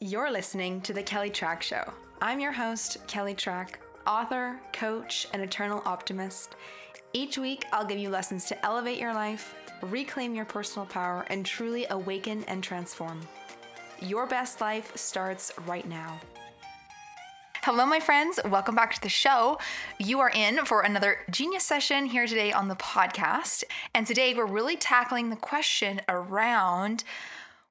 You're listening to The Kelly Trach Show. I'm your host, Kelly Trach, author, coach, and eternal optimist. Each week, I'll give you lessons to elevate your life, reclaim your personal power, and truly awaken and transform. Your best life starts right now. Hello, my friends. Welcome back to the show. You are in for another genius session here today on the podcast. And today we're really tackling the question around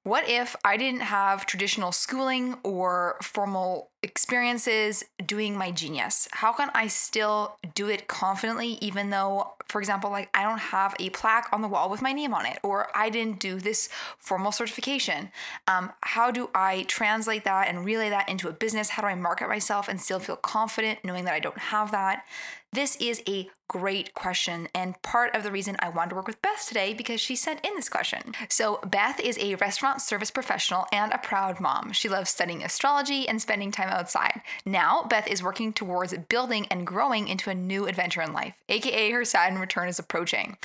what if I didn't have traditional schooling or formal experiences doing my genius? How can I still do it confidently, even though, for example, like I don't have a plaque on the wall with my name on it, or I didn't do this formal certification? Um, how do I translate that and relay that into a business? How do I market myself and still feel confident knowing that I don't have that? This is a great question and part of the reason I wanted to work with Beth today because she sent in this question. So, Beth is a restaurant service professional and a proud mom. She loves studying astrology and spending time outside. Now, Beth is working towards building and growing into a new adventure in life, aka her Saturn return is approaching.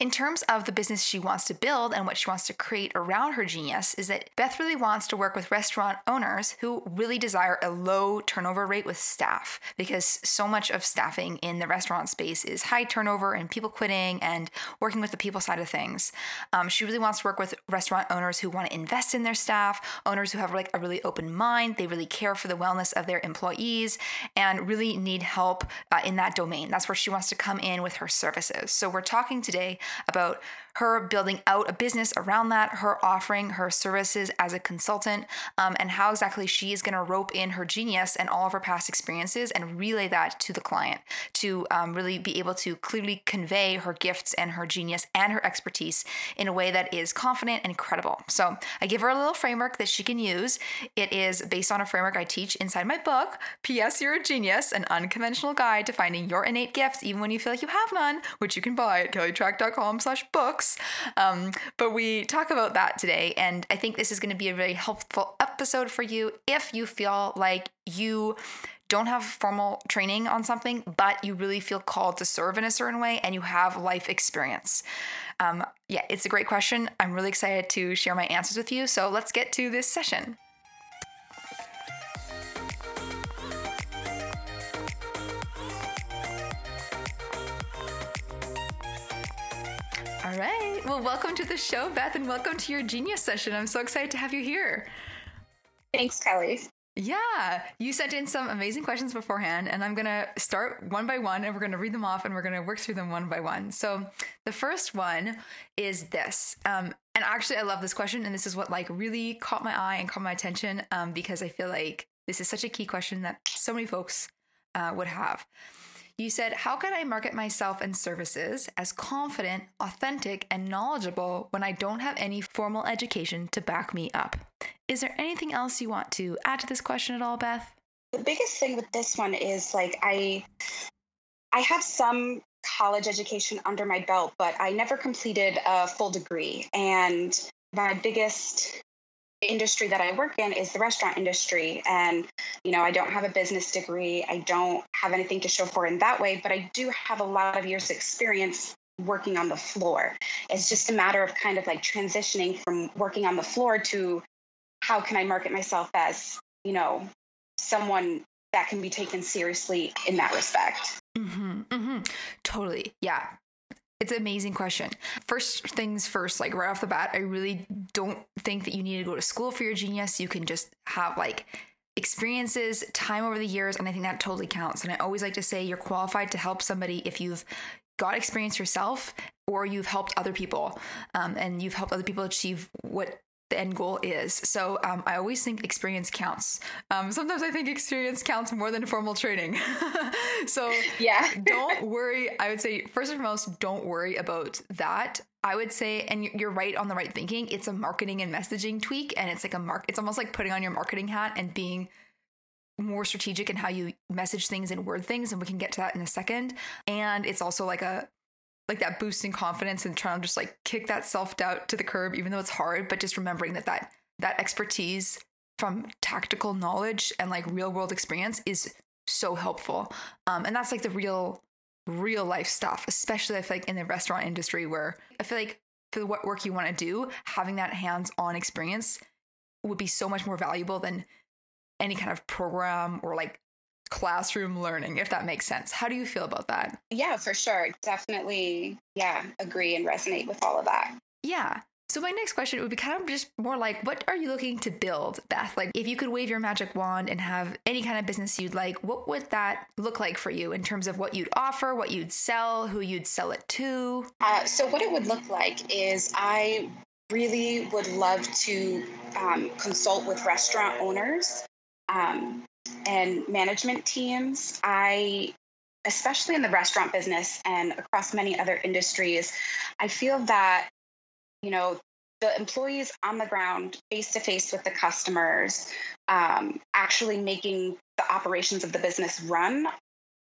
In terms of the business she wants to build and what she wants to create around her genius, is that Beth really wants to work with restaurant owners who really desire a low turnover rate with staff because so much of staffing in the restaurant space is high turnover and people quitting and working with the people side of things. Um, she really wants to work with restaurant owners who want to invest in their staff, owners who have like a really open mind, they really care for the wellness of their employees, and really need help uh, in that domain. That's where she wants to come in with her services. So we're talking today about her building out a business around that, her offering her services as a consultant, um, and how exactly she is going to rope in her genius and all of her past experiences and relay that to the client to um, really be able to clearly convey her gifts and her genius and her expertise in a way that is confident and credible. So I give her a little framework that she can use. It is based on a framework I teach inside my book, P.S. You're a Genius, an unconventional guide to finding your innate gifts even when you feel like you have none, which you can buy at kellytrach.com slash books. Um, but we talk about that today. And I think this is going to be a very helpful episode for you if you feel like you don't have formal training on something, but you really feel called to serve in a certain way and you have life experience. Um, yeah, it's a great question. I'm really excited to share my answers with you. So let's get to this session. All right. Well, welcome to the show, Beth, and welcome to your genius session. I'm so excited to have you here. Thanks, Kelly. Yeah, you sent in some amazing questions beforehand, and I'm going to start one by one and we're going to read them off and we're going to work through them one by one. So, the first one is this. Um, and actually, I love this question, and this is what like really caught my eye and caught my attention um, because I feel like this is such a key question that so many folks uh, would have. You said, How can I market myself and services as confident, authentic, and knowledgeable when I don't have any formal education to back me up? Is there anything else you want to add to this question at all, Beth? The biggest thing with this one is like I I have some college education under my belt, but I never completed a full degree. And my biggest industry that I work in is the restaurant industry. And, you know, I don't have a business degree. I don't have anything to show for in that way, but I do have a lot of years experience working on the floor. It's just a matter of kind of like transitioning from working on the floor to how can I market myself as, you know, someone that can be taken seriously in that respect. Mm-hmm, mm-hmm. Totally. Yeah. It's an amazing question. First things first, like right off the bat, I really don't think that you need to go to school for your genius. You can just have like experiences, time over the years, and I think that totally counts. And I always like to say you're qualified to help somebody if you've got experience yourself or you've helped other people um, and you've helped other people achieve what the end goal is. So um, I always think experience counts. Um, sometimes I think experience counts more than formal training. so yeah, don't worry. I would say first and foremost, don't worry about that. I would say, and you're right on the right thinking. It's a marketing and messaging tweak, and it's like a mark. It's almost like putting on your marketing hat and being more strategic in how you message things and word things, and we can get to that in a second. And it's also like a like that boost in confidence and trying to just like kick that self doubt to the curb, even though it's hard, but just remembering that that that expertise from tactical knowledge and like real world experience is so helpful. Um, and that's like the real, real life stuff, especially I feel like in the restaurant industry where I feel like for what work you want to do, having that hands on experience would be so much more valuable than any kind of program or like classroom learning, if that makes sense. How do you feel about that? Yeah, for sure. Definitely, yeah, agree and resonate with all of that. Yeah. So my next question would be kind of just more like, what are you looking to build, Beth? Like, if you could wave your magic wand and have any kind of business you'd like, what would that look like for you in terms of what you'd offer, what you'd sell, who you'd sell it to? Uh, so what it would look like is I really would love to um, consult with restaurant owners um, and management teams. I especially in the restaurant business and across many other industries, I feel that you know, the employees on the ground, face to face with the customers, um, actually making the operations of the business run,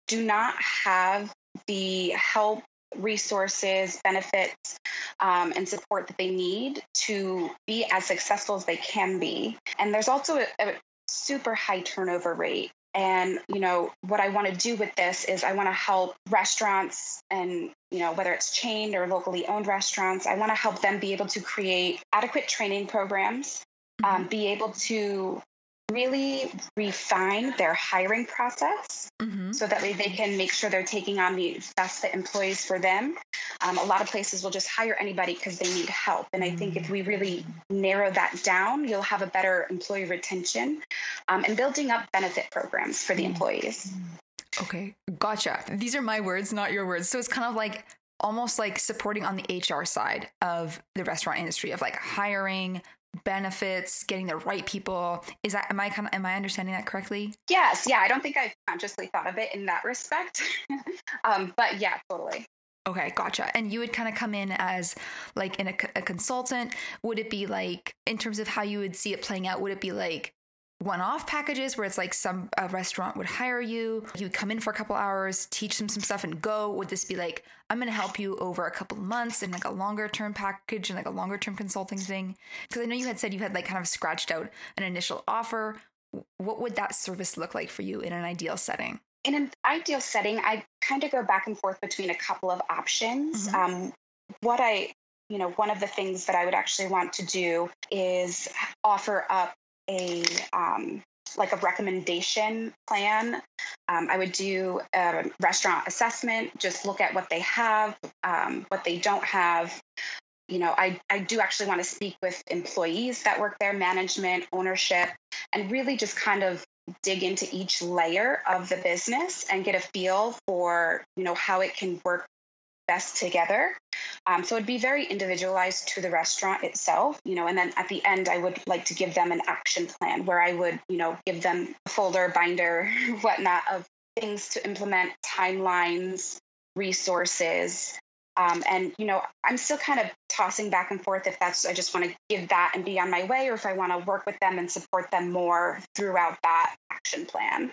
do not have the help, resources, benefits, um, and support that they need to be as successful as they can be. And there's also a, a super high turnover rate and, you know, what I want to do with this is I want to help restaurants and, you know, whether it's chained or locally owned restaurants, I want to help them be able to create adequate training programs, um, mm-hmm. be able to really refine their hiring process mm-hmm. so that way they can make sure they're taking on the best fit employees for them. Um, a lot of places will just hire anybody because they need help. And I think if we really narrow that down, you'll have a better employee retention um, and building up benefit programs for the mm. employees. Okay, gotcha. These are my words, not your words. So it's kind of like almost like supporting on the HR side of the restaurant industry of like hiring, benefits, getting the right people. Is that am I kind of am I understanding that correctly? Yes, yeah. I don't think I've consciously thought of it in that respect, um, but yeah, totally. Okay, gotcha. And you would kind of come in as like in a, a consultant. Would it be like in terms of how you would see it playing out? Would it be like one-off packages where it's like some a restaurant would hire you. You would come in for a couple hours teach them some stuff and go. Would this be like i'm going to help you over a couple of months in like a longer term package and like a longer term consulting thing because i know you had said you had like kind of scratched out an initial offer. What would that service look like for you in an ideal setting? In an ideal setting i kind of go back and forth between a couple of options. Mm-hmm. um, what i you know one of the things that i would actually want to do is offer up a um, like a recommendation plan. Um, I would do a restaurant assessment, just look at what they have, um, what they don't have. You know, I, I do actually want to speak with employees that work there, management, ownership, and really just kind of dig into each layer of the business and get a feel for, you know, how it can work best together. Um, so it'd be very individualized to the restaurant itself, you know, and then at the end, I would like to give them an action plan where I would, you know, give them a folder, binder, whatnot of things to implement, timelines, resources. Um, and, you know, I'm still kind of tossing back and forth if that's, I just want to give that and be on my way, or if I want to work with them and support them more throughout that action plan.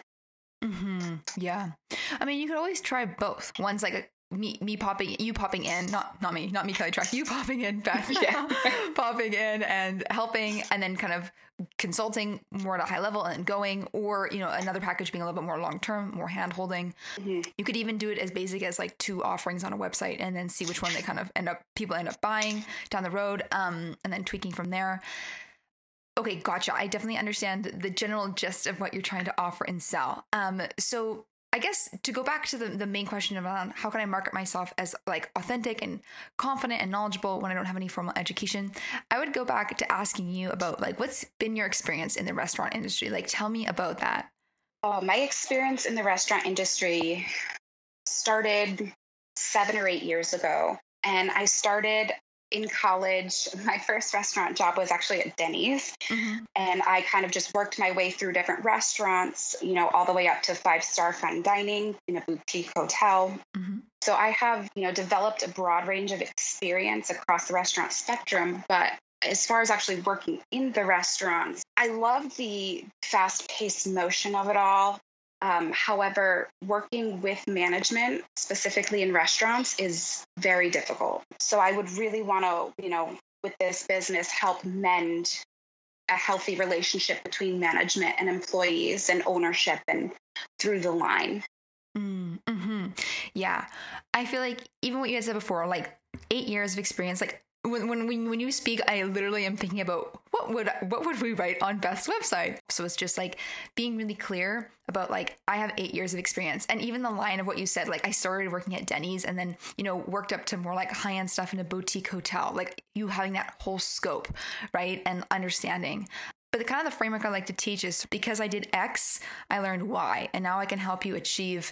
Mm-hmm. Yeah. I mean, you could always try both. One's like a me me popping you popping in not not me not me Kelly Trach you popping in Beth yeah. popping in and helping and then kind of consulting more at a high level and going or you know another package being a little bit more long term more hand holding mm-hmm. you could even do it as basic as like two offerings on a website and then see which one they kind of end up people end up buying down the road um and then tweaking from there Okay, gotcha. I definitely understand the general gist of what you're trying to offer and sell. Um, so I guess to go back to the, the main question about um, how can I market myself as like authentic and confident and knowledgeable when I don't have any formal education, I would go back to asking you about like what's been your experience in the restaurant industry? Like tell me about that. Oh, my experience in the restaurant industry started seven or eight years ago. And I started in college, my first restaurant job was actually at Denny's. Mm-hmm. And I kind of just worked my way through different restaurants, you know, all the way up to five star fine dining in a boutique hotel. Mm-hmm. So I have, you know, developed a broad range of experience across the restaurant spectrum. But as far as actually working in the restaurants, I love the fast paced motion of it all. Um, however, working with management, specifically in restaurants, is very difficult. So I would really want to, you know, with this business, help mend a healthy relationship between management and employees and ownership and through the line. Mm, hmm Yeah. I feel like even what you guys said before, like eight years of experience, like when, when when you speak, I literally am thinking about what would what would we write on Beth's website. So it's just like being really clear about like I have eight years of experience, and even the line of what you said, like I started working at Denny's, and then you know worked up to more like high end stuff in a boutique hotel. Like you having that whole scope, right, and understanding. But the kind of the framework I like to teach is because I did X, I learned Y, and now I can help you achieve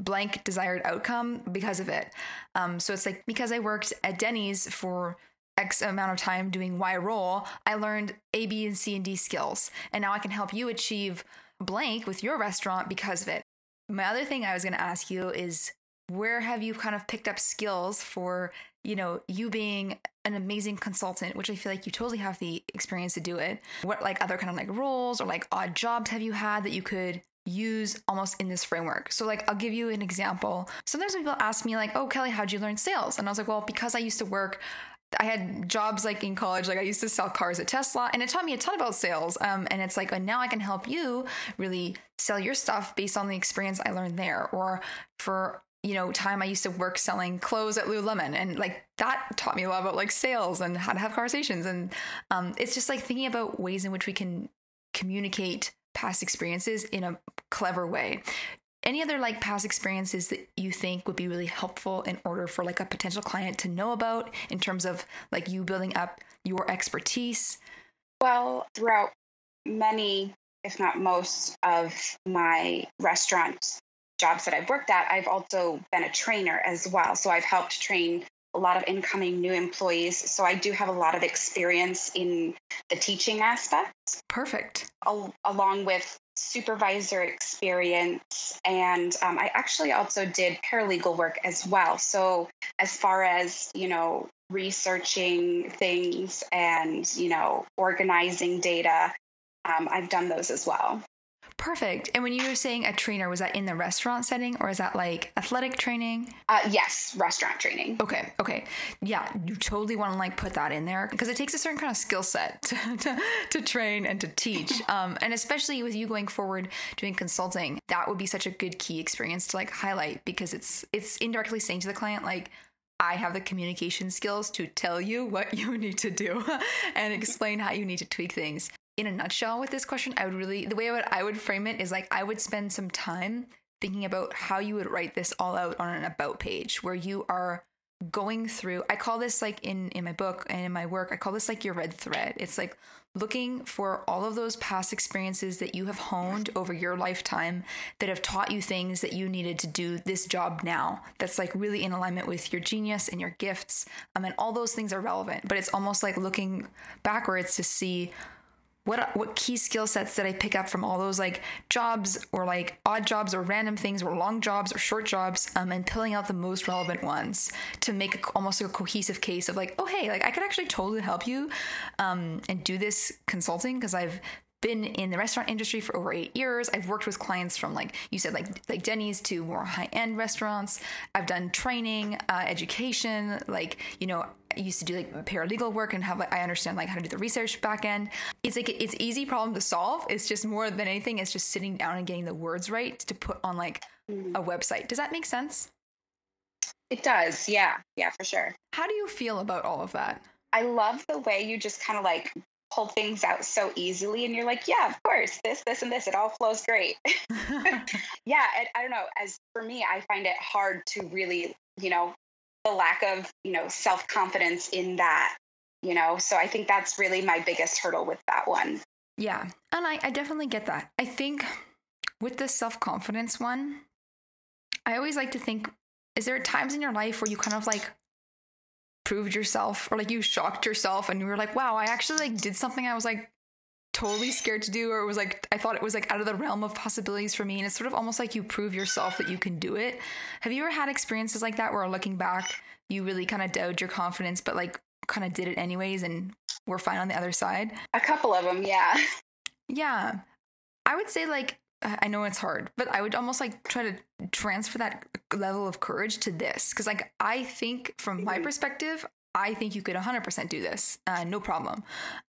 blank desired outcome because of it. Um, so it's like because I worked at Denny's for X amount of time doing Y role, I learned A, B, and C and D skills. And now I can help you achieve blank with your restaurant because of it. My other thing I was going to ask you is where have you kind of picked up skills for, you know, you being an amazing consultant, which I feel like you totally have the experience to do it. What like other kind of like roles or like odd jobs have you had that you could use almost in this framework. So like I'll give you an example. Sometimes people ask me like, "Oh, Kelly, how'd you learn sales?" And I was like, "Well, because I used to work I had jobs like in college, like I used to sell cars at Tesla, and it taught me a ton about sales. Um, and it's like, and now I can help you really sell your stuff based on the experience I learned there. Or for you know, time I used to work selling clothes at Lululemon, and like that taught me a lot about like sales and how to have conversations. And um, it's just like thinking about ways in which we can communicate past experiences in a clever way. Any other like past experiences that you think would be really helpful in order for like a potential client to know about in terms of like you building up your expertise? Well, throughout many, if not most, of my restaurant jobs that I've worked at, I've also been a trainer as well. So I've helped train a lot of incoming new employees. So I do have a lot of experience in the teaching aspect. Perfect. Al- along with supervisor experience. And um, I actually also did paralegal work as well. So as far as, you know, researching things and, you know, organizing data, um, I've done those as well. Perfect. And when you were saying a trainer, was that in the restaurant setting or is that like athletic training? Uh, yes, restaurant training. Okay. Okay. Yeah, you totally want to like put that in there because it takes a certain kind of skill set to, to, to, train and to teach. Um, and especially with you going forward doing consulting, that would be such a good key experience to like highlight because it's it's indirectly saying to the client like. I have the communication skills to tell you what you need to do and explain how you need to tweak things in a nutshell with this question, I would really the way I would I would frame it is like I would spend some time thinking about how you would write this all out on an about page where you are going through I call this like in in my book and in my work I call this like your red thread. It's like looking for all of those past experiences that you have honed over your lifetime that have taught you things that you needed to do this job now. That's like really in alignment with your genius and your gifts. Um, and all those things are relevant, but it's almost like looking backwards to see what what key skill sets did I pick up from all those like jobs or like odd jobs or random things or long jobs or short jobs um, and pulling out the most relevant ones to make a, almost like a cohesive case of like oh hey like I could actually totally help you um, and do this consulting because I've been in the restaurant industry for over eight years. I've worked with clients from like you said, like like Denny's to more high end restaurants. I've done training, uh, education, like you know. I used to do like paralegal work and have like I understand like how to do the research back end. It's like it's easy problem to solve. It's just more than anything, it's just sitting down and getting the words right to put on like a website. Does that make sense? It does. Yeah. Yeah, for sure. How do you feel about all of that? I love the way you just kind of like pull things out so easily and you're like yeah of course this this and this it all flows great yeah I, I don't know as for me i find it hard to really you know the lack of you know self-confidence in that you know? So i think that's really my biggest hurdle with that one. Yeah and i, I definitely get that. I think with the self-confidence one i always like to think is there times in your life where you kind of like proved yourself or like you shocked yourself and you were like, wow, I actually like did something I was like totally scared to do or it was like I thought it was like out of the realm of possibilities for me and it's sort of almost like you prove yourself that you can do it. Have you ever had experiences like that where looking back you really kind of doubted your confidence but like kind of did it anyways and we're fine on the other side? A couple of them, yeah. Yeah. I would say like I know it's hard, but I would almost like try to transfer that level of courage to this. Cause like I think from my mm-hmm. perspective, I think you could 100% do this. Uh, no problem.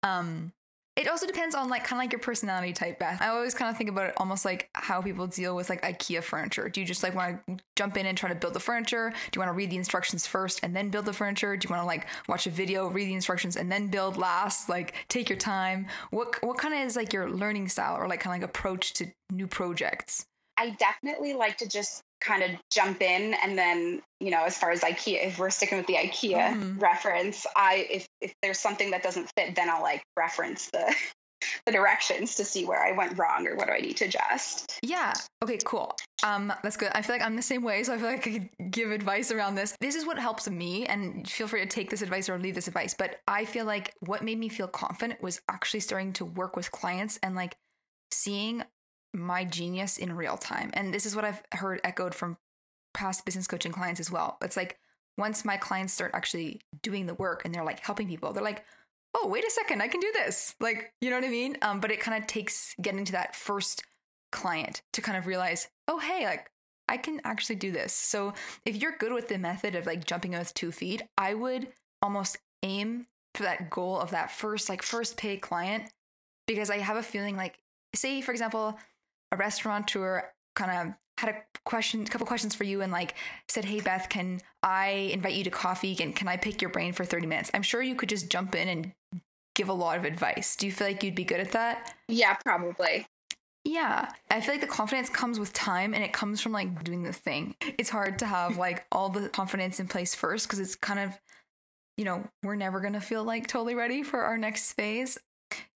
Um, it also depends on like kind of like your personality type, Beth. I always kind of think about it almost like how people deal with like IKEA furniture. Do you just like want to jump in and try to build the furniture? Do you want to read the instructions first and then build the furniture? Do you want to like watch a video, read the instructions and then build last? Like take your time. What what kind of is like your learning style or like kind of like approach to new projects? I definitely like to just kind of jump in and then you know as far as ikea if we're sticking with the ikea mm-hmm. reference i if if there's something that doesn't fit then i'll like reference the the directions to see where i went wrong or what do i need to adjust. Yeah. Okay cool. Um that's good. I feel like i'm the same way so i feel like i could give advice around this. This is what helps me and feel free to take this advice or leave this advice but i feel like what made me feel confident was actually starting to work with clients and like seeing my genius in real time. And this is what I've heard echoed from past business coaching clients as well. It's like once my clients start actually doing the work and they're like helping people, they're like, oh, wait a second, I can do this. Like, you know what I mean? Um, but it kind of takes getting to that first client to kind of realize, oh, hey, like I can actually do this. So if you're good with the method of like jumping with two feet, I would almost aim for that goal of that first, like first pay client because I have a feeling like, say, for example, a restaurateur kind of had a question, a couple questions for you, and like said, "Hey Beth, can I invite you to coffee? And can I pick your brain for thirty minutes?" I'm sure you could just jump in and give a lot of advice. Do you feel like you'd be good at that? Yeah, probably. Yeah, I feel like the confidence comes with time and it comes from like doing the thing. It's hard to have like all the confidence in place first because it's kind of, you know, we're never going to feel like totally ready for our next phase.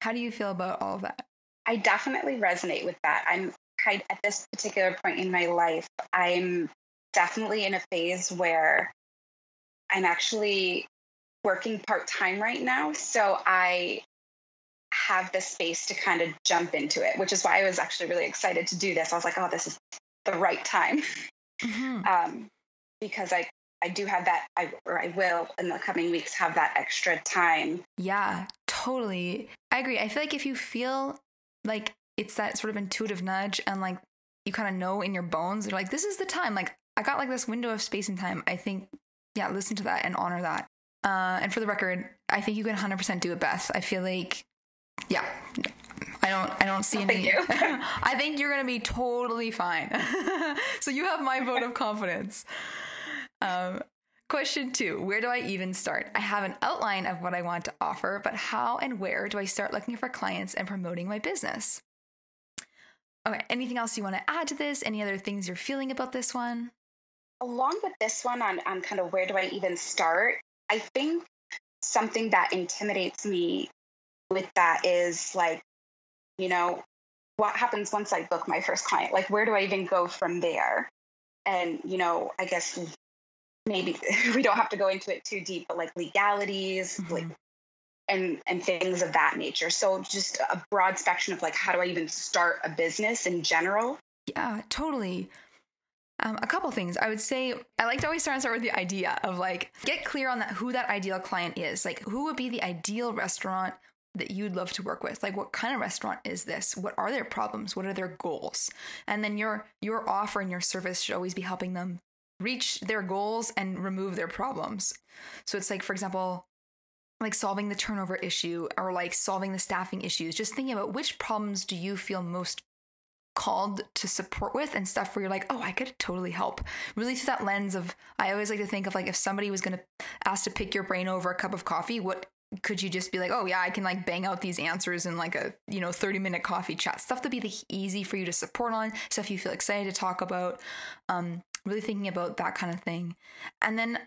How do you feel about all that? I definitely resonate with that. I'm kind at this particular point in my life, I'm definitely in a phase where I'm actually working part time right now. So I have the space to kind of jump into it, which is why I was actually really excited to do this. I was like, oh, this is the right time. Mm-hmm. Um, because I I do have that I or I will in the coming weeks have that extra time. Yeah, totally. I agree. I feel like if you feel like it's that sort of intuitive nudge and like you kind of know in your bones you're like this is the time. Like i got like this window of space and time. I think yeah listen to that and honor that. Uh, and for the record i think you can 100% do it Beth. i feel like yeah i don't i don't see any you. i think you're gonna be totally fine. So you have my vote of confidence. Um, Question two Where do I even start? I have an outline of what I want to offer, but how and where do I start looking for clients and promoting my business? Okay, anything else you want to add to this? Any other things you're feeling about this one? Along with this one on, on kind of where do I even start, I think something that intimidates me with that is like, you know, what happens once I book my first client? Like, where do I even go from there? And, you know, I guess maybe we don't have to go into it too deep, but like legalities, mm-hmm. like and and things of that nature. So just a broad spectrum of like how do I even start a business in general? Yeah, totally. Um, a couple things I would say. I like to always start and start with the idea of like get clear on that who that ideal client is. Like who would be the ideal restaurant that you'd love to work with like what kind of restaurant is this what are their problems what are their goals and then your your offer and your service should always be helping them reach their goals and remove their problems. So it's like, for example, like solving the turnover issue or like solving the staffing issues, just thinking about which problems do you feel most called to support with and stuff where you're like, oh, I could totally help. Really through that lens of, I always like to think of like if somebody was going to ask to pick your brain over a cup of coffee, what could you just be like, oh yeah, I can like bang out these answers in like a, you know, 30 minute coffee chat, stuff to be like easy for you to support on, stuff you feel excited to talk about. Um, really thinking about that kind of thing. And then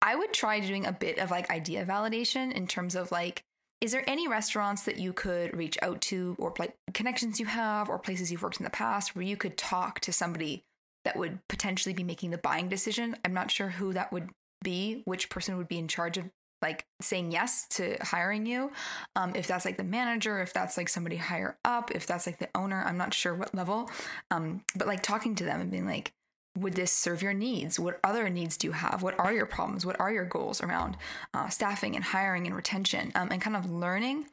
I would try doing a bit of like idea validation in terms of like, is there any restaurants that you could reach out to or like connections you have or places you've worked in the past where you could talk to somebody that would potentially be making the buying decision? I'm not sure who that would be, which person would be in charge of like saying yes to hiring you. Um, if that's like the manager, if that's like somebody higher up, if that's like the owner, I'm not sure what level. Um, but like talking to them and being like, would this serve your needs? What other needs do you have? What are your problems? What are your goals around uh, staffing and hiring and retention? Um, and kind of learning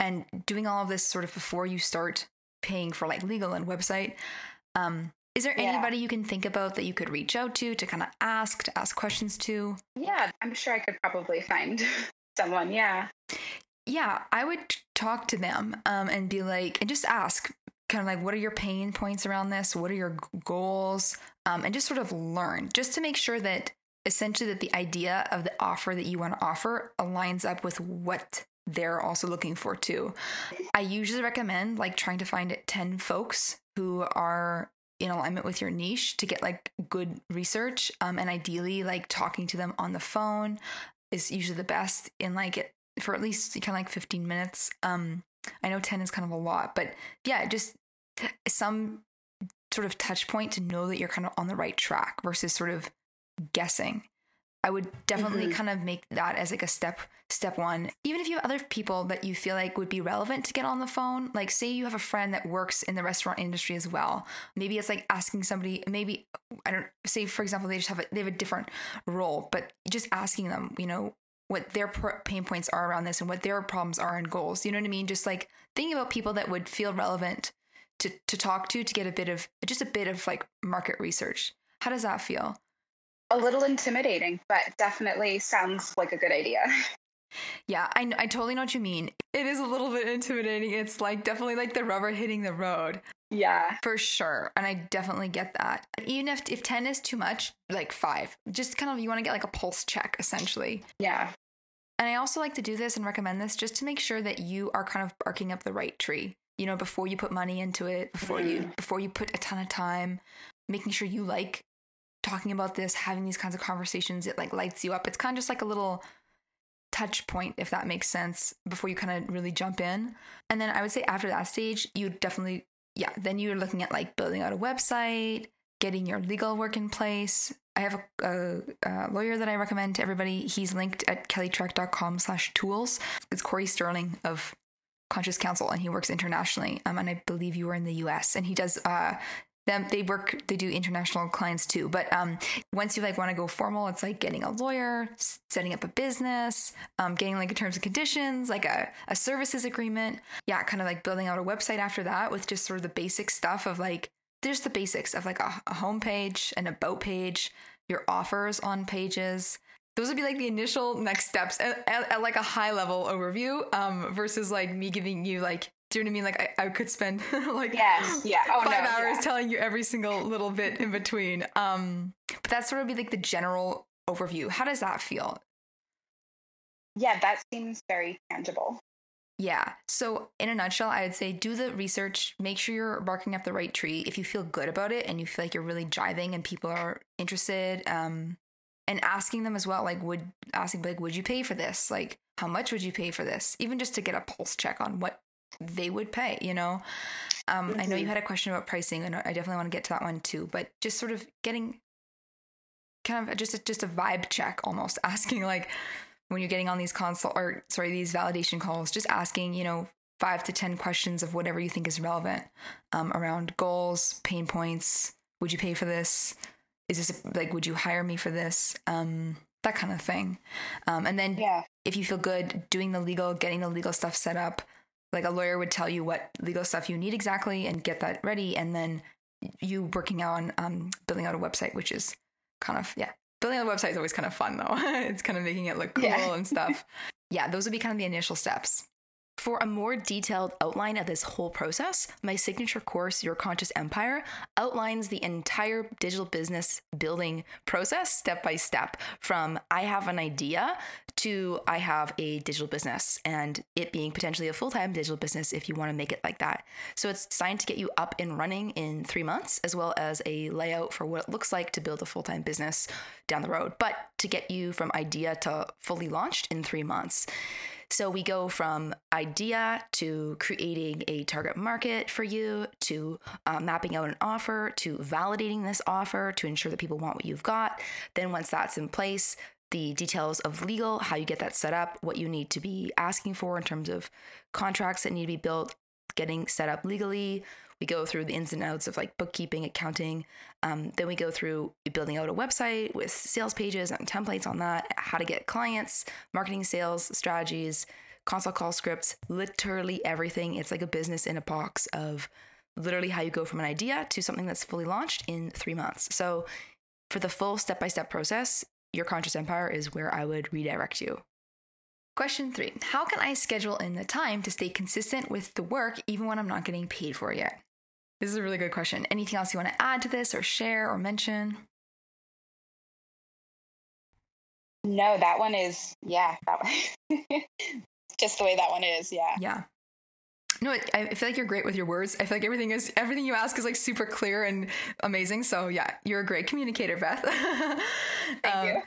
and doing all of this sort of before you start paying for like legal and website. Um, is there yeah. anybody you can think about that you could reach out to to kind of ask, to ask questions to? Yeah, I'm sure I could probably find someone. Yeah. Yeah, I would talk to them um, and be like, and just ask kind of like, what are your pain points around this? What are your goals? Um, and just sort of learn just to make sure that essentially that the idea of the offer that you want to offer aligns up with what they're also looking for too. I usually recommend like trying to find 10 folks who are in alignment with your niche to get like good research um, and ideally like talking to them on the phone is usually the best in like for at least kind of like 15 minutes um i know 10 is kind of a lot but yeah just some sort of touch point to know that you're kind of on the right track versus sort of guessing I would definitely mm-hmm. kind of make that as like a step step one. Even if you have other people that you feel like would be relevant to get on the phone, like say you have a friend that works in the restaurant industry as well. Maybe it's like asking somebody, maybe I don't say for example they just have a, they have a different role, but just asking them, you know, what their pain points are around this and what their problems are and goals. You know what I mean? Just like thinking about people that would feel relevant to to talk to to get a bit of just a bit of like market research. How does that feel? a little intimidating, but definitely sounds like a good idea. Yeah, I, I totally know what you mean. It is a little bit intimidating. It's like definitely like the rubber hitting the road. Yeah. For sure. And I definitely get that. Even if if 10 is too much, like 5. Just kind of you want to get like a pulse check essentially. Yeah. And I also like to do this and recommend this just to make sure that you are kind of barking up the right tree. You know, before you put money into it, before you mm-hmm. before you put a ton of time, making sure you like talking about this, having these kinds of conversations, it like lights you up. It's kind of just like a little touch point, if that makes sense, before you kind of really jump in. And then I would say after that stage, you definitely, yeah, then you're looking at like building out a website, getting your legal work in place. I have a, a, a lawyer that I recommend to everybody. He's linked at kellytrach.com slash tools. It's Corey Sterling of Conscious Counsel, and he works internationally. Um, and I believe you are in the US. And he does uh, them they work they do international clients too but um, once you like want to go formal it's like getting a lawyer setting up a business um, getting like terms and conditions like a, a services agreement yeah kind of like building out a website after that with just sort of the basic stuff of like there's the basics of like a, a home page an about page your offers on pages those would be like the initial next steps at, at, at like a high level overview um, versus like me giving you like do you know what I mean? Like I, I could spend like yeah, yeah. Oh, five no, hours yeah. telling you every single little bit in between. Um, but that sort of be like the general overview. How does that feel? Yeah, that seems very tangible. Yeah. So, in a nutshell, I would say do the research, make sure you're barking up the right tree. If you feel good about it and you feel like you're really jiving and people are interested, um, and asking them as well, like, would asking, like, would you pay for this? Like, how much would you pay for this? Even just to get a pulse check on what they would pay, you know? Um, mm-hmm. I know you mm-hmm. had a question about pricing, and I definitely want to get to that one too, but just sort of getting kind of just a, just a vibe check almost, asking like when you're getting on these console or sorry, these validation calls, just asking, you know, five to 10 questions of whatever you think is relevant um, around goals, pain points. Would you pay for this? Is this like, would you hire me for this? Um, that kind of thing. Um, and then yeah. if you feel good doing the legal, getting the legal stuff set up, like a lawyer would tell you what legal stuff you need exactly and get that ready and then you working on um, building out a website which is kind of yeah building out a website is always kind of fun though it's kind of making it look cool yeah. and stuff yeah those would be kind of the initial steps for a more detailed outline of this whole process, my signature course, Your Conscious Empire, outlines the entire digital business building process step by step from I have an idea to I have a digital business and it being potentially a full time digital business if you want to make it like that. So it's designed to get you up and running in three months, as well as a layout for what it looks like to build a full time business down the road, but to get you from idea to fully launched in three months. So we go from idea to creating a target market for you to uh, mapping out an offer to validating this offer to ensure that people want what you've got. Then once that's in place, the details of legal, how you get that set up, what you need to be asking for in terms of contracts that need to be built, getting set up legally. We go through the ins and outs of like bookkeeping, accounting. Um, then we go through building out a website with sales pages and templates on that, how to get clients, marketing, sales strategies, consult call scripts, literally everything. It's like a business in a box of literally how you go from an idea to something that's fully launched in three months. So, for the full step by step process, your conscious empire is where I would redirect you. Question three How can I schedule in the time to stay consistent with the work even when I'm not getting paid for it yet? This is a really good question. Anything else you want to add to this or share or mention? No, that one is, yeah, that one. Just the way that one is, yeah. Yeah. No, I feel like you're great with your words. I feel like everything is everything you ask is like super clear and amazing. So yeah, you're a great communicator, Beth. Thank um, you.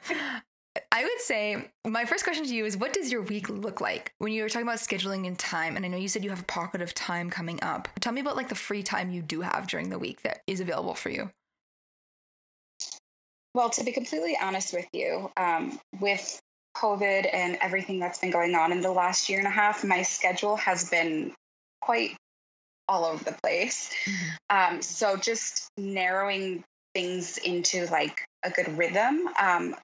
I would say my first question to you is what does your week look like when you're talking about scheduling and time? And I know you said you have a pocket of time coming up. Tell me about like the free time you do have during the week that is available for you. Well, to be completely honest with you, um, with COVID and everything that's been going on in the last year and a half, my schedule has been quite all over the place. Mm-hmm. Um, so just narrowing things into like a good rhythm. Um,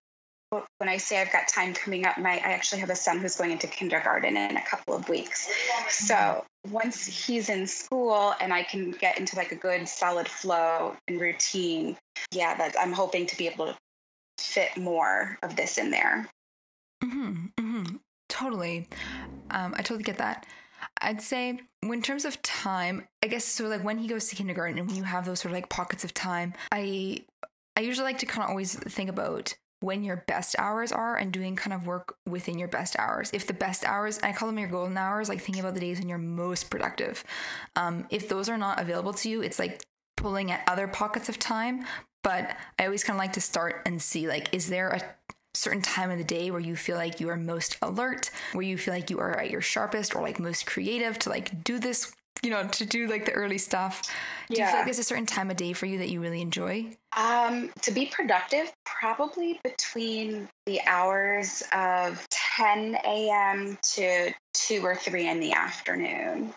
when I say I've got time coming up, my I actually have a son who's going into kindergarten in a couple of weeks. So once he's in school and I can get into like a good solid flow and routine, yeah, that I'm hoping to be able to fit more of this in there. Mm-hmm, mm-hmm. Totally. Um, I totally get that. I'd say, in terms of time, I guess so. Like when he goes to kindergarten, and when you have those sort of like pockets of time, I I usually like to kind of always think about when your best hours are and doing kind of work within your best hours. If the best hours, I call them your golden hours, like thinking about the days when you're most productive. Um, if those are not available to you, it's like pulling at other pockets of time. But I always kind of like to start and see like, is there a certain time of the day where you feel like you are most alert, where you feel like you are at your sharpest or like most creative to like do this, you know, to do like the early stuff. Do yeah. you feel like there's a certain time of day for you that you really enjoy? Um, to be productive, probably between the hours of 10 a.m. to 2 or 3 in the afternoon.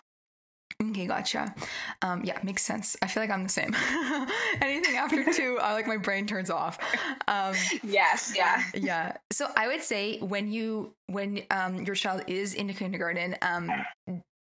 Okay, gotcha. Um, yeah, makes sense. I feel like I'm the same. Anything after two, I like my brain turns off. Um, yes, yeah, yeah. So I would say when you when um, your child is in kindergarten, um,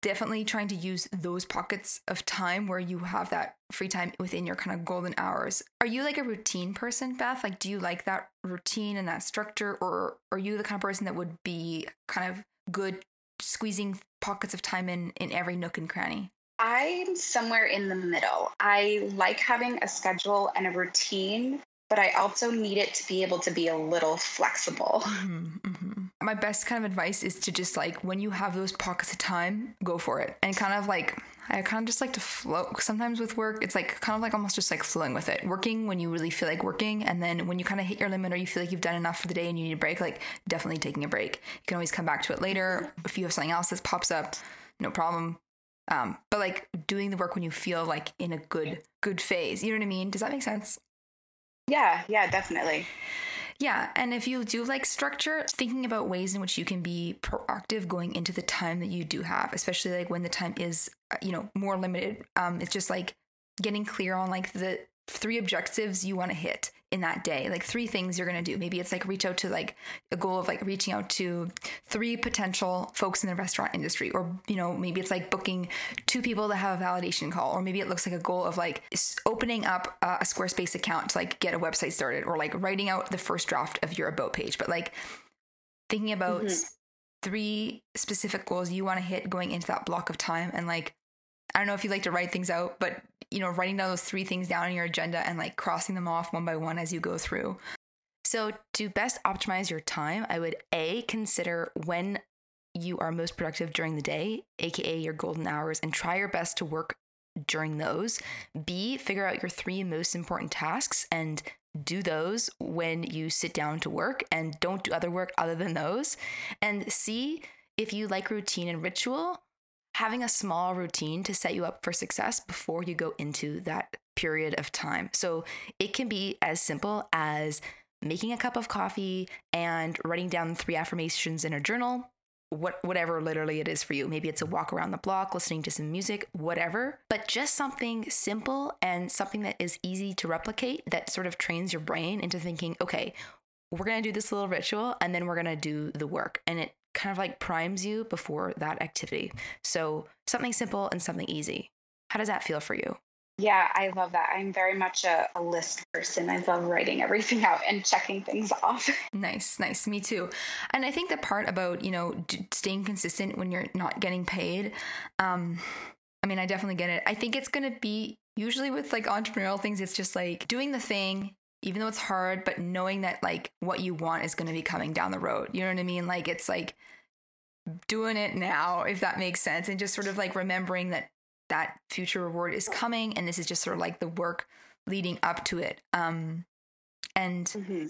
definitely trying to use those pockets of time where you have that free time within your kind of golden hours. Are you like a routine person, Beth? Like, do you like that routine and that structure, or are you the kind of person that would be kind of good squeezing pockets of time in in every nook and cranny? I'm somewhere in the middle. I like having a schedule and a routine, but I also need it to be able to be a little flexible. Mm-hmm, mm-hmm. My best kind of advice is to just like when you have those pockets of time, go for it and kind of like I kind of just like to float. Sometimes with work, it's like kind of like almost just like flowing with it. Working when you really feel like working, and then when you kind of hit your limit or you feel like you've done enough for the day and you need a break, like definitely taking a break. You can always come back to it later. If you have something else that pops up, no problem. Um, but like doing the work when you feel like in a good good phase. You know what I mean? Does that make sense? Yeah, yeah, definitely. Yeah, and if you do like structure, thinking about ways in which you can be proactive going into the time that you do have, especially like when the time is, uh, you know, more limited. Um, it's just like getting clear on like the three objectives you want to hit in that day like three things you're going to do maybe it's like reach out to like a goal of like reaching out to three potential folks in the restaurant industry or you know maybe it's like booking two people that have a validation call or maybe it looks like a goal of like opening up a squarespace account to like get a website started or like writing out the first draft of your about page but like thinking about mm-hmm. three specific goals you want to hit going into that block of time and like I don't know if you like to write things out, but you know, writing down those three things down on your agenda and like crossing them off one by one as you go through. So, to best optimize your time, I would A, consider when you are most productive during the day, aka your golden hours, and try your best to work during those. B, figure out your three most important tasks and do those when you sit down to work and don't do other work other than those. And C, if you like routine and ritual, having a small routine to set you up for success before you go into that period of time. So it can be as simple as making a cup of coffee and writing down three affirmations in a journal. What, whatever literally it is for you. Maybe it's a walk around the block, listening to some music, whatever, but just something simple and something that is easy to replicate that sort of trains your brain into thinking, okay, we're going to do this little ritual and then we're going to do the work. And it kind of like primes you before that activity. So something simple and something easy. How does that feel for you? Yeah, I love that. I'm very much a, a, list person. I love writing everything out and checking things off. Nice, nice. Me too. And I think the part about, you know, d- staying consistent when you're not getting paid, um, I mean, I definitely get it. I think it's going to be usually with like entrepreneurial things, it's just like doing the thing, even though it's hard, but knowing that like what you want is going to be coming down the road. You know what I mean? Like it's like doing it now, if that makes sense, and just sort of like remembering that that future reward is coming and this is just sort of like the work leading up to it um and mm-hmm.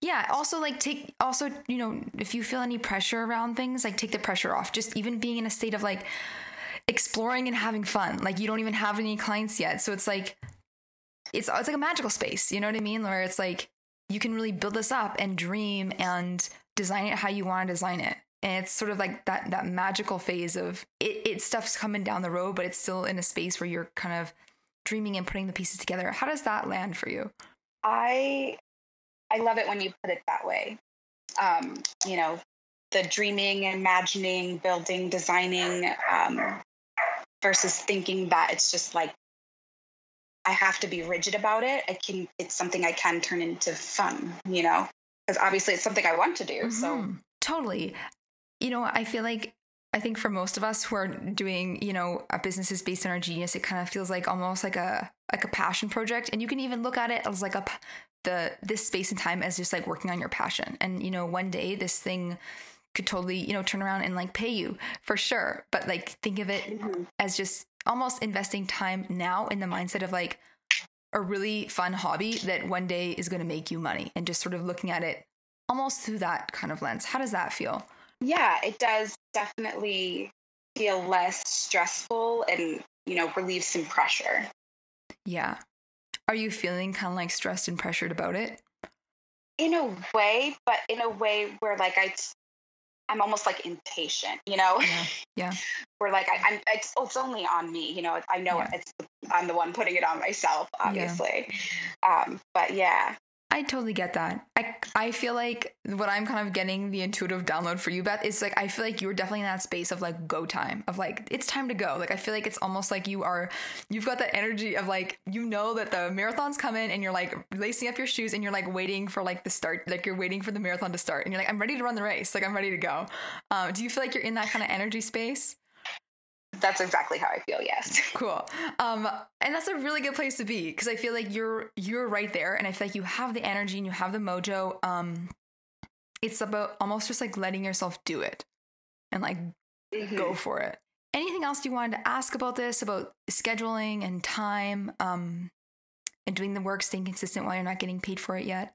yeah also like take also you know if you feel any pressure around things like take the pressure off just even being in a state of like exploring and having fun like you don't even have any clients yet so it's like it's it's like a magical space you know what i mean? Where it's like you can really build this up and dream and design it how you want to design it. And it's sort of like that that magical phase of it, it stuff's coming down the road but it's still in a space where you're kind of dreaming and putting the pieces together. How does that land for you? I i love it when you put it that way. Um you know the dreaming imagining building designing um versus thinking that it's just like i have to be rigid about it i can it's something i can turn into fun you know because obviously it's something i want to do mm-hmm. so totally you know, I feel like I think for most of us who are doing, you know, businesses based on our genius, it kind of feels like almost like a like a passion project, and you can even look at it as like a the this space and time as just like working on your passion. And you know, one day this thing could totally, you know, turn around and like pay you for sure. But like think of it mm-hmm. as just almost investing time now in the mindset of like a really fun hobby that one day is going to make you money, and just sort of looking at it almost through that kind of lens. How does that feel? Yeah, it does definitely feel less stressful and, you know, relieve some pressure. Yeah. Are you feeling kind of like stressed and pressured about it? In a way, but in a way where like I I'm almost like impatient, you know? Yeah. yeah. We're like I, am it's, it's only on me, you know. I know yeah. it's I'm the one putting it on myself, obviously. Yeah. Um, but yeah, I totally get that. I, I feel like what I'm kind of getting the intuitive download for you, Beth, is like I feel like you're definitely in that space of like go time, of like it's time to go. Like I feel like it's almost like you are, you've got that energy of like you know that the marathon's coming and you're like lacing up your shoes and you're like waiting for like the start, like you're waiting for the marathon to start and you're like I'm ready to run the race, like I'm ready to go. Um, do you feel like you're in that kind of energy space? That's exactly how I feel. Yes. Cool. Um, and that's a really good place to be because I feel like you're you're right there, and I feel like you have the energy and you have the mojo. Um, it's about almost just like letting yourself do it and like mm-hmm. go for it. Anything else you wanted to ask about this about scheduling and time, um, and doing the work, staying consistent while you're not getting paid for it yet?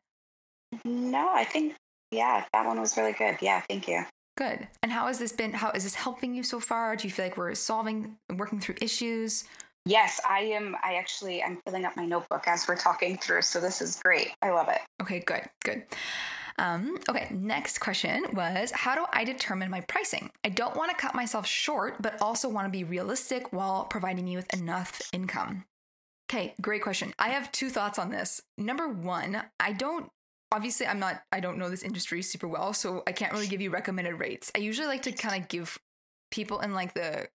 No, I think yeah, that one was really good. Yeah, thank you. Good. And how has this been? How is this helping you so far? Do you feel like we're solving, working through issues? Yes, I am. I actually, I'm filling up my notebook as we're talking through. So this is great. I love it. Okay, good, good. Um, okay, next question was How do I determine my pricing? I don't want to cut myself short, but also want to be realistic while providing me with enough income. Okay, great question. I have two thoughts on this. Number one, I don't obviously I'm not I don't know this industry super well, so I can't really give you recommended rates. I usually like to kind of give people in like the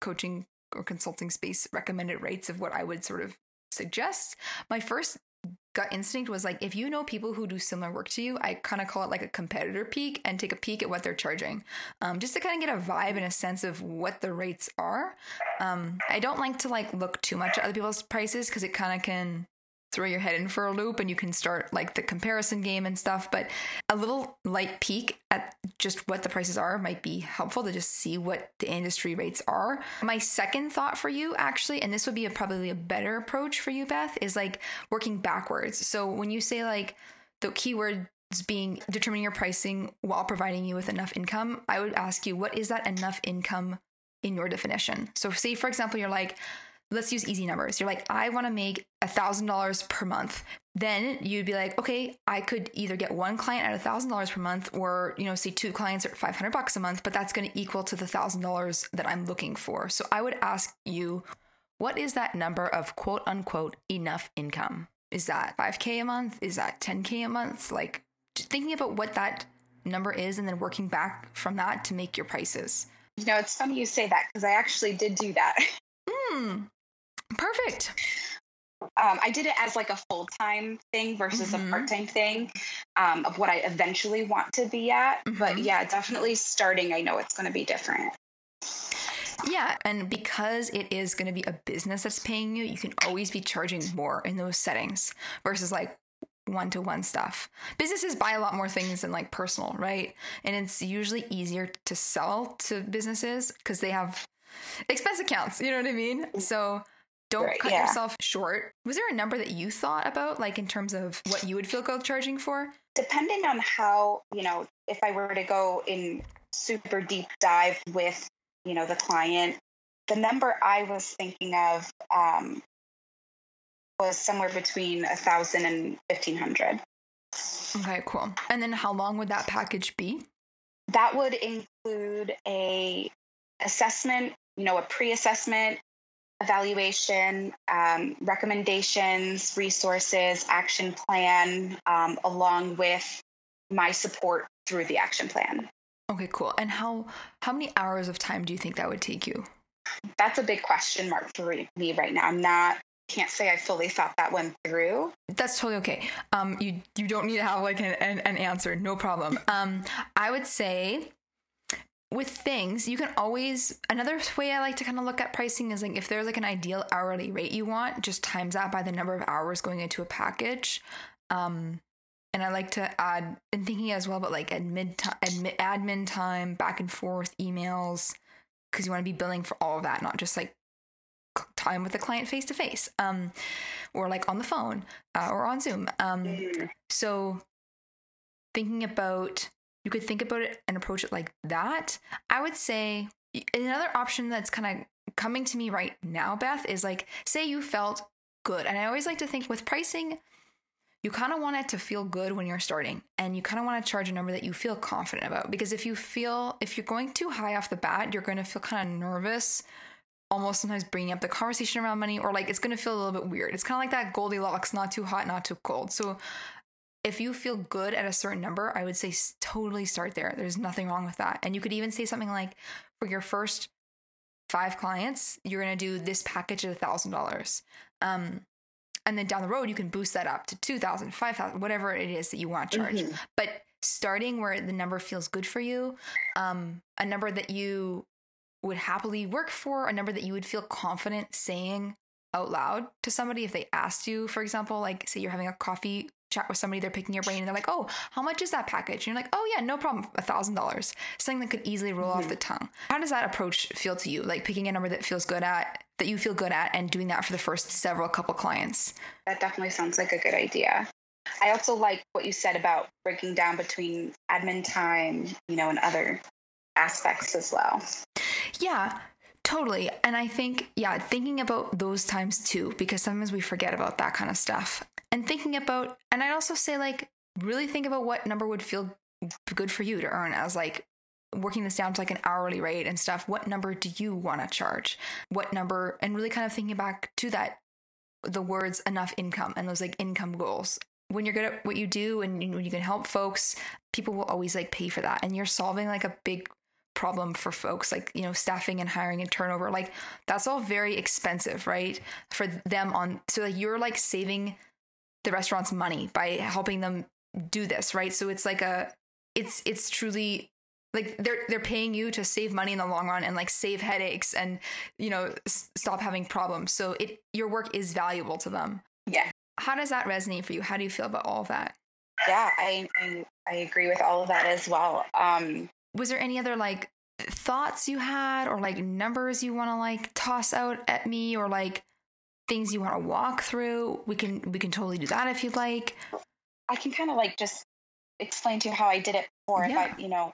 coaching or consulting space recommended rates of what I would sort of suggest. My first gut instinct was like if you know people who do similar work to you i kind of call it like a competitor peek and take a peek at what they're charging um, just to kind of get a vibe and a sense of what the rates are um, i don't like to like look too much at other people's prices because it kind of can throw your head in for a loop and you can start like the comparison game and stuff. But a little light peek at just what the prices are might be helpful to just see what the industry rates are. My second thought for you, actually, and this would be a, probably a better approach for you, Beth, is like working backwards. So when you say like the keyword being determining your pricing while providing you with enough income, I would ask you, what is that enough income in your definition? So, say, for example, you're like, let's use easy numbers. You're like, I want to make a thousand dollars per month. Then you'd be like, okay, I could either get one client at a thousand dollars per month, or you know, say two clients at five hundred bucks a month. But that's going to equal to the thousand dollars that I'm looking for. So I would ask you, what is that number of quote unquote enough income? Is that five k a month? Is that ten k a month? Like thinking about what that number is, and then working back from that to make your prices. You know, it's funny you say that because I actually did do that. Hmm. Perfect. Um, I did it as like a full time thing versus Mhm. a part time thing um, of what I eventually want to be at. But Mhm. yeah, definitely starting, I know it's going to be different. Yeah, and because it is going to be a business that's paying you, you can always be charging more in those settings versus like one to one stuff. Businesses buy a lot more things than like personal, right? And it's usually easier to sell to businesses because they have expense accounts, you know what I mean? So don't Right, cut yeah. yourself short. Was there a number that you thought about, like in terms of what you would feel good charging for? Depending on how, you know, if I were to go in super deep dive with, you know, the client, the number I was thinking of um, was somewhere between a thousand and fifteen hundred. Okay, cool. And then how long would that package be? that would include a assessment you know a pre-assessment evaluation um, recommendations resources action plan um, along with my support through the action plan Okay, cool. And how how many hours of time do you think that would take you? that's a big question mark for me right now i'm not can't say i fully thought that one through That's totally okay. Um, you you don't need to have like an, an, an answer, no problem. Um, I would say with things you can always another way I like to kind of look at pricing is like if there's like an ideal hourly rate you want, just times that by the number of hours going into a package. Um, and I like to add and thinking as well about like admin time, admin, admin time, back and forth emails, because you want to be billing for all of that, not just like time with the client face to face, um, or like on the phone uh, or on Zoom. Um, so thinking about you could think about it and approach it like that. I would say another option that's kind of coming to me right now, Beth, is like say you felt good. And I always like to think with pricing, you kind of want it to feel good when you're starting and you kind of want to charge a number that you feel confident about because if you feel if you're going too high off the bat you're going to feel kind of nervous almost sometimes bringing up the conversation around money or like it's going to feel a little bit weird it's kind of like that goldilocks not too hot not too cold so if you feel good at a certain number i would say totally start there. There's nothing wrong with that. And you could even say something like for your first five clients you're going to do this package at a thousand dollars. Um and then down the road you can boost that up to 2000 5000 whatever it is that you want to charge. Mhm. but starting where the number feels good for you um, a number that you would happily work for a number that you would feel confident saying out loud to somebody if they asked you for example like say you're having a coffee chat with somebody they're picking your brain and they're like oh how much is that package and you're like oh yeah no problem a thousand dollars something that could easily roll off mm-hmm. the tongue how does that approach feel to you like picking a number that feels good at that you feel good at and doing that for the first several couple clients That definitely sounds like a good idea. I also like what you said about breaking down between admin time, you know, and other aspects as well. Yeah, totally. And I think, yeah, thinking about those times too, because sometimes we forget about that kind of stuff. And thinking about, and I'd also say, like, really think about what number would feel good for you to earn as like working this down to like an hourly rate and stuff. What number do you want to charge? What number, and really kind of thinking back to that, the words enough income and those like income goals. When you're good at what you do and when you can help folks, people will always like pay for that. And you're solving like a big problem for folks like you know staffing and hiring and turnover like that's all very expensive right for them on so like you're like saving the restaurants money by helping them do this right? So it's like a it's it's truly like they're they're paying you to save money in the long run and like save headaches and you know s- stop having problems. So it your work is valuable to them. Yeah. how does that resonate for you? How do you feel about all of that? Yeah, I, I I agree with all of that as well. Um, was there any other like thoughts you had or like numbers you want to like toss out at me or like things you want to walk through we can we can totally do that if you'd like I can kind of like just explain to you how I did it before. If Yeah. I, you know,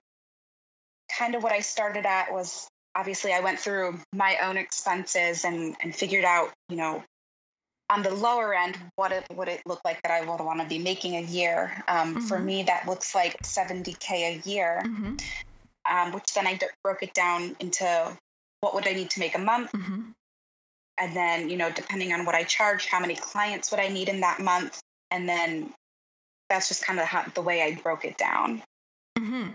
kind of what I started at was obviously I went through my own expenses and and figured out, you know, on the lower end what it would it look like that I would want to be making a year. Um, For Mhm. me, that looks like 70k a year, mm-hmm, um, which then I d- broke it down into what would I need to make a month, mm-hmm. And then you know depending on what I charge, how many clients would I need in that month, and then that's just kind of how, the way I broke it down. Mm-hmm.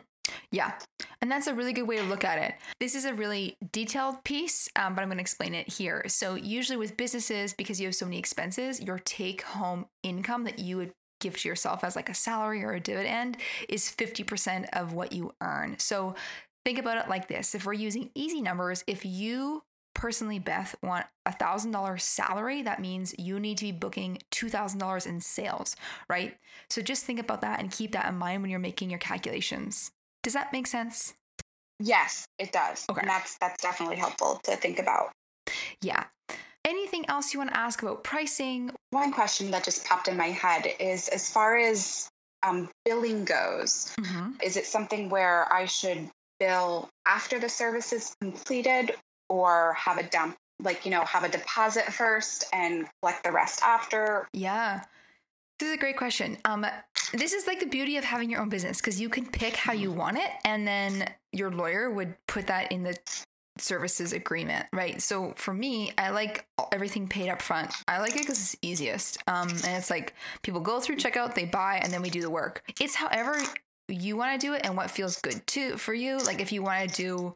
Yeah. And that's a really good way to look at it. This is a really detailed piece, um, but I'm going to explain it here. So, usually with businesses, because you have so many expenses, your take home income that you would give to yourself as like a salary or a dividend is 50% of what you earn. So, think about it like this if we're using easy numbers, if you personally, Beth, want a thousand dollar salary, that means you need to be booking two thousand dollars in sales, right? So just think about that and keep that in mind when you're making your calculations. Does that make sense? Yes, it does. Okay. And that's that's definitely helpful to think about. Yeah. Anything else you want to ask about pricing? One question that just popped in my head is as far as um, billing goes, Mm-hmm. is it something where I should bill after the service is completed or have a dump, like, you know, have a deposit first and collect the rest after? Yeah. This is a great question. Um, this is like the beauty of having your own business because you can pick how you want it, and then your lawyer would put that in the services agreement, right? So for me, I like everything paid up front. I like it because it's easiest. Um, and it's like people go through checkout, they buy, and then we do the work. It's however you want to do it and what feels good too for you. Like if you want to do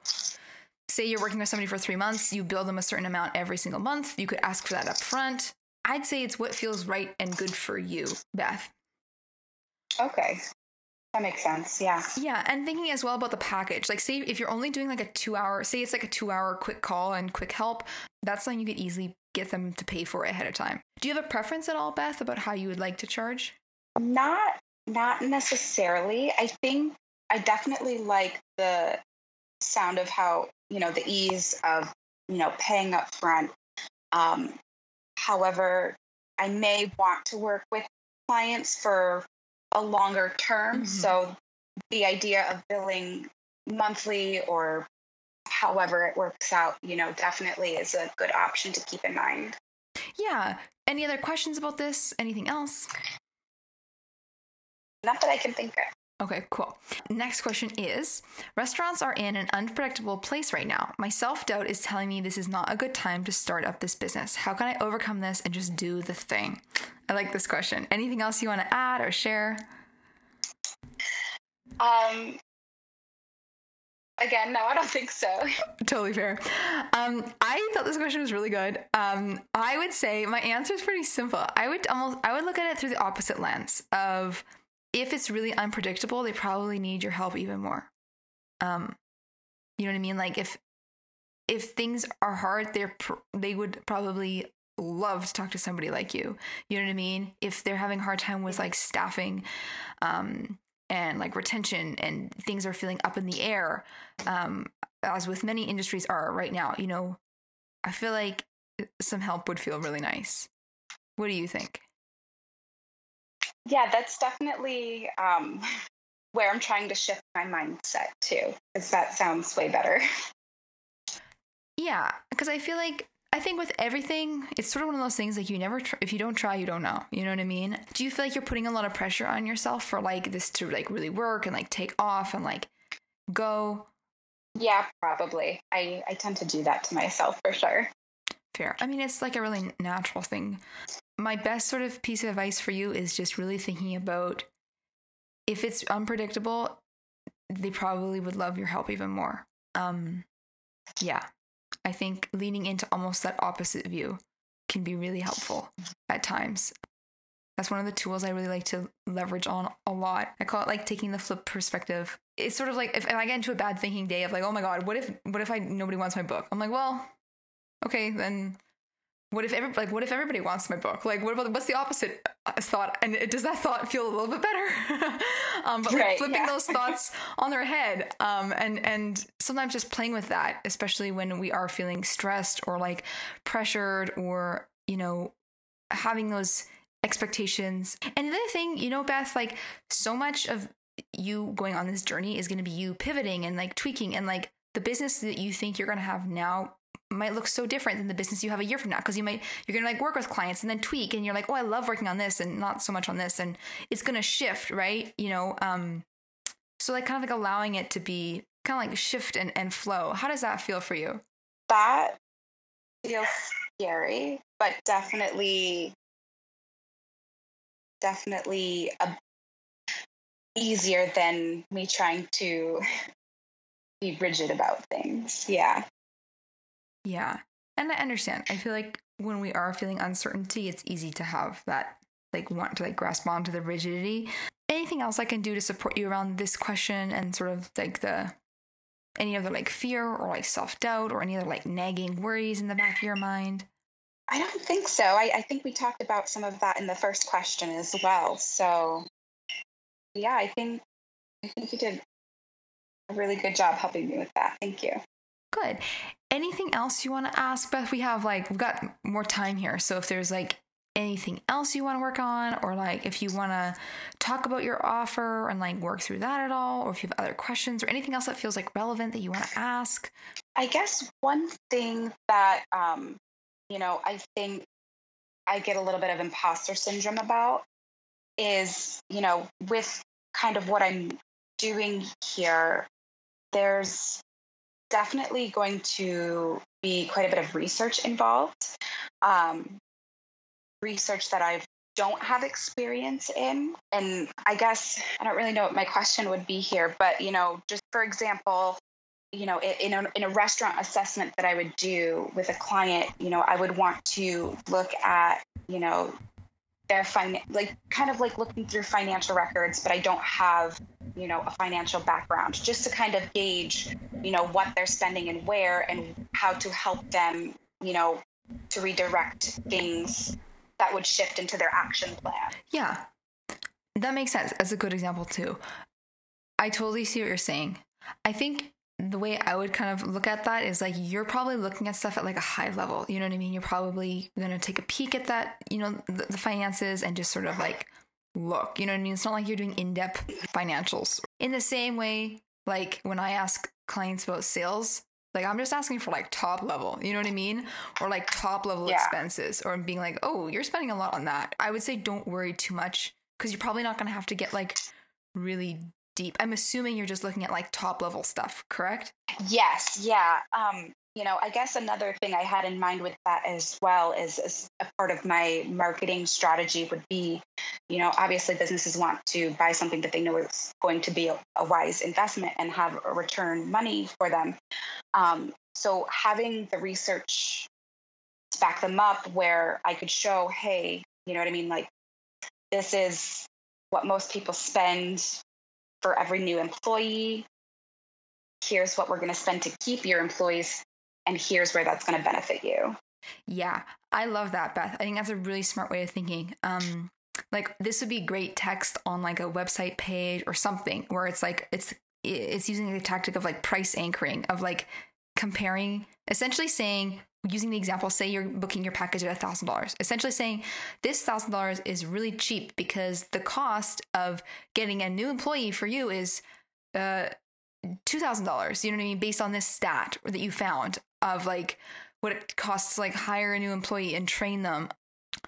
say you're working with somebody for three months, you bill them a certain amount every single month. You could ask for that up front. I'd say it's what feels right and good for you, Beth. Okay. That makes sense. Yeah. Yeah, and thinking as well about the package. Like, say if you're only doing like a two hour, say it's like a two hour quick call and quick help, that's something you could easily get them to pay for ahead of time. Do you have a preference at all, Beth, about how you would like to charge? Not not necessarily. I think I definitely like the sound of how, you know, the ease of, you know, paying up front. Um, however, I may want to work with clients for a longer term. Mhm. So the idea of billing monthly or however it works out, you know, definitely is a good option to keep in mind. Yeah. Any other questions about this? Anything else? Not that I can think of. Okay, cool. Next question is Restaurants are in an unpredictable place right now. My self doubt is telling me this is not a good time to start up this business. How can I overcome this and just do the thing? I like this question. Anything else you want to add or share? Um, again, no, I don't think so. Totally fair. Um, I thought this question was really good. Um, I would say my answer is pretty simple. I would almost I would look at it through the opposite lens of if it's really unpredictable, they probably need your help even more. Um, you know what I mean? Like if if things are hard, they're pr- they would probably love to talk to somebody like you. You know what I mean? If they're having a hard time with like staffing, um, and like retention and things are feeling up in the air, um, as with many industries are right now, you know, I feel like some help would feel really nice. What do you think? Yeah, that's definitely um, where I'm trying to shift my mindset to, because that sounds way better. Yeah, because I feel like I think with everything, it's sort of one of those things like you never, tr- if you don't try, you don't know. You know what I mean? Do you feel like you're putting a lot of pressure on yourself for like this to like really work and like take off and like go? Yeah, probably. I, I tend to do that to myself for sure. Fair. I mean, it's like a really natural thing. My best sort of piece of advice for you is just really thinking about if it's unpredictable, they probably would love your help even more. Um, yeah, I think leaning into almost that opposite view can be really helpful at times. That's one of the tools I really like to leverage on a lot. I call it like taking the flip perspective. It's sort of like if, if I get into a bad thinking day of like, oh my god, what if what if I nobody wants my book? I'm like, well, okay, then what if every like what if everybody wants my book? Like, what about what's the opposite uh, thought? And it, does that thought feel a little bit better? um, but like flipping yeah. those thoughts on their head, um, and and sometimes just playing with that, especially when we are feeling stressed or like pressured or you know having those expectations. And the other thing, you know, Beth, like so much of you going on this journey is going to be you pivoting and like tweaking and like the business that you think you're going to have now might look so different than the business you have a year from now because you might you're to like work with clients and then tweak and you're like oh i love working on this and not so much on this and it's to shift right you know um so like kind of like allowing it to be kind of like shift and, and flow how does that feel for you That feels scary, but definitely, definitely a easier than me trying to be rigid about things. Yeah. Yeah. And I understand. I feel like when we are feeling uncertainty, it's easy to have that like want to like grasp onto the rigidity. Anything else I can do to support you around this question and sort of like the any other like fear or like self doubt or any other like nagging worries in the back of your mind? I don't think so. I, I think we talked about some of that in the first question as well. So yeah, I think I think you did a really good job helping me with that. Thank you. Good. Anything else you want to ask, Beth? We have like we've got more time here, so if there's like anything else you want to work on, or like if you want to talk about your offer and like work through that at all, or if you have other questions or anything else that feels like relevant that you want to ask. I guess one thing that um, you know I think I get a little bit of imposter syndrome about is you know with kind of what I'm doing here, there's definitely going to be quite a bit of research involved. Um, research that I don't have experience in. And I guess I don't really know what my question would be here, but you know, just for example, you know, in a, in a restaurant assessment that I would do with a client, you know, I would want to look at, you know, their fin like kind of like looking through financial records, but I don't have, you know, a financial background, just to kind of gauge, you know, what they're spending and where and how to help them, you know, to redirect things that would shift into their action plan. Yeah. That makes sense. As a good example too. I totally see what you're saying. I think the way I would kind of look at that is like you're probably looking at stuff at like a high level. You know what I mean? You're probably going to take a peek at that, you know, the, the, finances and just sort of like look. You know what I mean? It's not like you're doing in depth financials. In the same way, like when I ask clients about sales, like I'm just asking for like top level, you know what I mean? Or like top level yeah. expenses or being like, "Oh, you're spending a lot on that." I would say don't worry too much cuz you're probably not going to have to get like really deep. I'm assuming you're just looking at like top level stuff, correct? Yes, yeah. Um you know, I guess another thing I had in mind with that as well is, is a part of my marketing strategy would be, you know, obviously businesses want to buy something that they know is going to be a, a wise investment and have a return money for them. Um, so having the research to back them up where I could show, hey, you know what I mean? Like, this is what most people spend for every new employee. Here's what we're going to spend to keep your employees and here's where that's going to benefit you. Yeah, I love that, Beth. I think that's a really smart way of thinking. Um, like this would be great text on like a website page or something where it's like it's it's using the tactic of like price anchoring of like comparing essentially saying using the example say you're booking your package at a thousand dollars essentially saying this thousand dollars is really cheap because the cost of getting a new employee for you is uh $2000 you know what i mean based on this stat that you found of like what it costs like hire a new employee and train them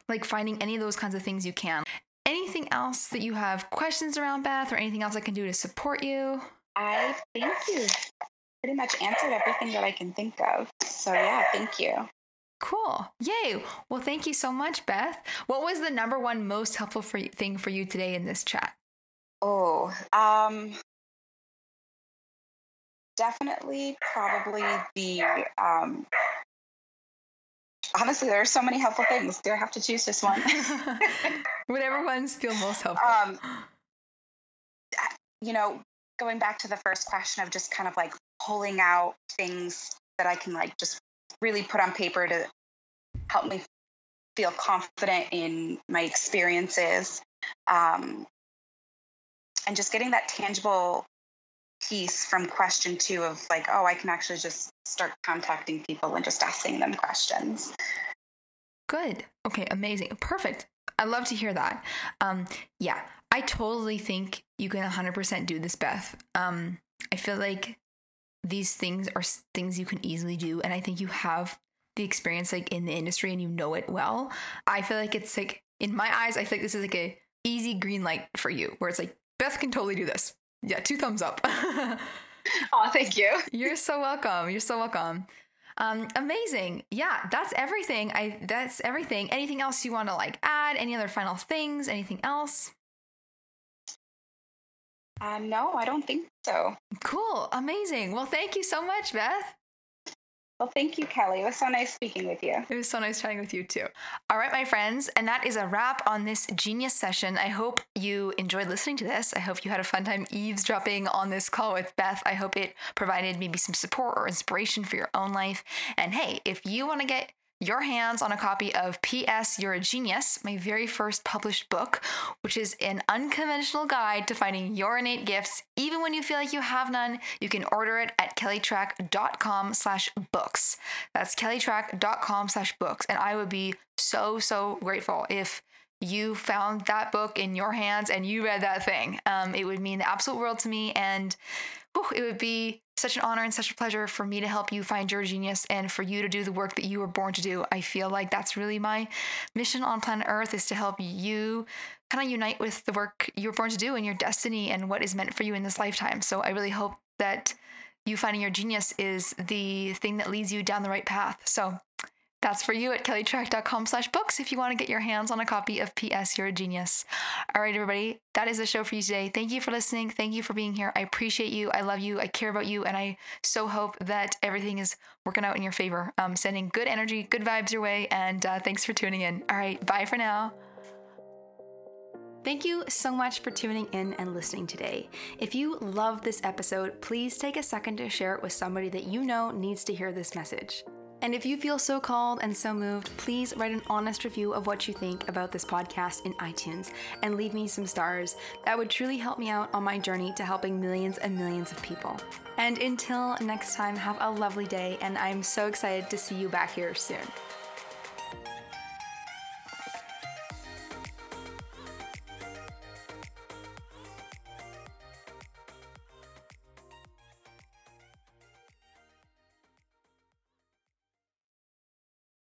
like finding any of those kinds of things you can. Anything else that you have questions around beth or anything else i can do to support you? I think you pretty much answered everything that i can think of so yeah thank you Cool. Yay. Well, thank you so much, Beth. What was the number one most helpful for, thing for you today in this chat? Oh, um, definitely probably the um, honestly there are so many helpful things do i have to choose just one whatever ones feel most helpful um, you know going back to the first question of just kind of like pulling out things that i can like just really put on paper to help me feel confident in my experiences um, and just getting that tangible piece from question two of like, oh, I can actually just start contacting people and just asking them questions. Good. Okay, amazing. Perfect. I love to hear that. Um, yeah, I totally think you can 100% do this, Beth. Um, I feel like these things are things you can easily do, and I think you have the experience like in the industry and you know it well. I feel like it's like in my eyes, I think this is like a easy green light for you, where it's like Beth can totally do this. Yeah, two thumbs up. oh, thank you. You're so welcome. You're so welcome. Um, amazing. Yeah, that's everything. I that's everything. Anything else you want to like add? Any other final things? Anything else? Uh, no, I don't think so. Cool. Amazing. Well, thank you so much, Beth. Well, thank you, Kelly. It was so nice speaking with you. It was so nice chatting with you too. All right, my friends, and that is a wrap on this genius session. I hope you enjoyed listening to this. I hope you had a fun time eavesdropping on this call with Beth. I hope it provided maybe some support or inspiration for your own life. And hey, if you want to get your hands on a copy of P.S. You're a Genius, my very first published book, which is an unconventional guide to finding your innate gifts, even when you feel like you have none. You can order it at kellytrach.com slash books. That's kellytrach.com slash books. And I would be so, so grateful if you found that book in your hands and you read that thing. Um, it would mean the absolute world to me. And whew, it would be such an honor and such a pleasure for me to help you find your genius and for you to do the work that you were born to do. I feel like that's really my mission on planet Earth is to help you kind of unite with the work you were born to do and your destiny and what is meant for you in this lifetime. So I really hope that you finding your genius is the thing that leads you down the right path. So that's for you at kellytrach.com slash books if you want to get your hands on a copy of P.S. You're a Genius. All right, everybody, that is the show for you today. Thank you for listening. Thank you for being here. I appreciate you. I love you. I care about you. And I so hope that everything is working out in your favor. Um, sending good energy, good vibes your way. And uh, thanks for tuning in. All right, bye for now. Thank you so much for tuning in and listening today. If you love this episode, please take a second to share it with somebody that you know needs to hear this message. And if you feel so called and so moved, please write an honest review of what you think about this podcast in iTunes and leave me some stars. That would truly help me out on my journey to helping millions and millions of people. And until next time, have a lovely day, and I'm so excited to see you back here soon.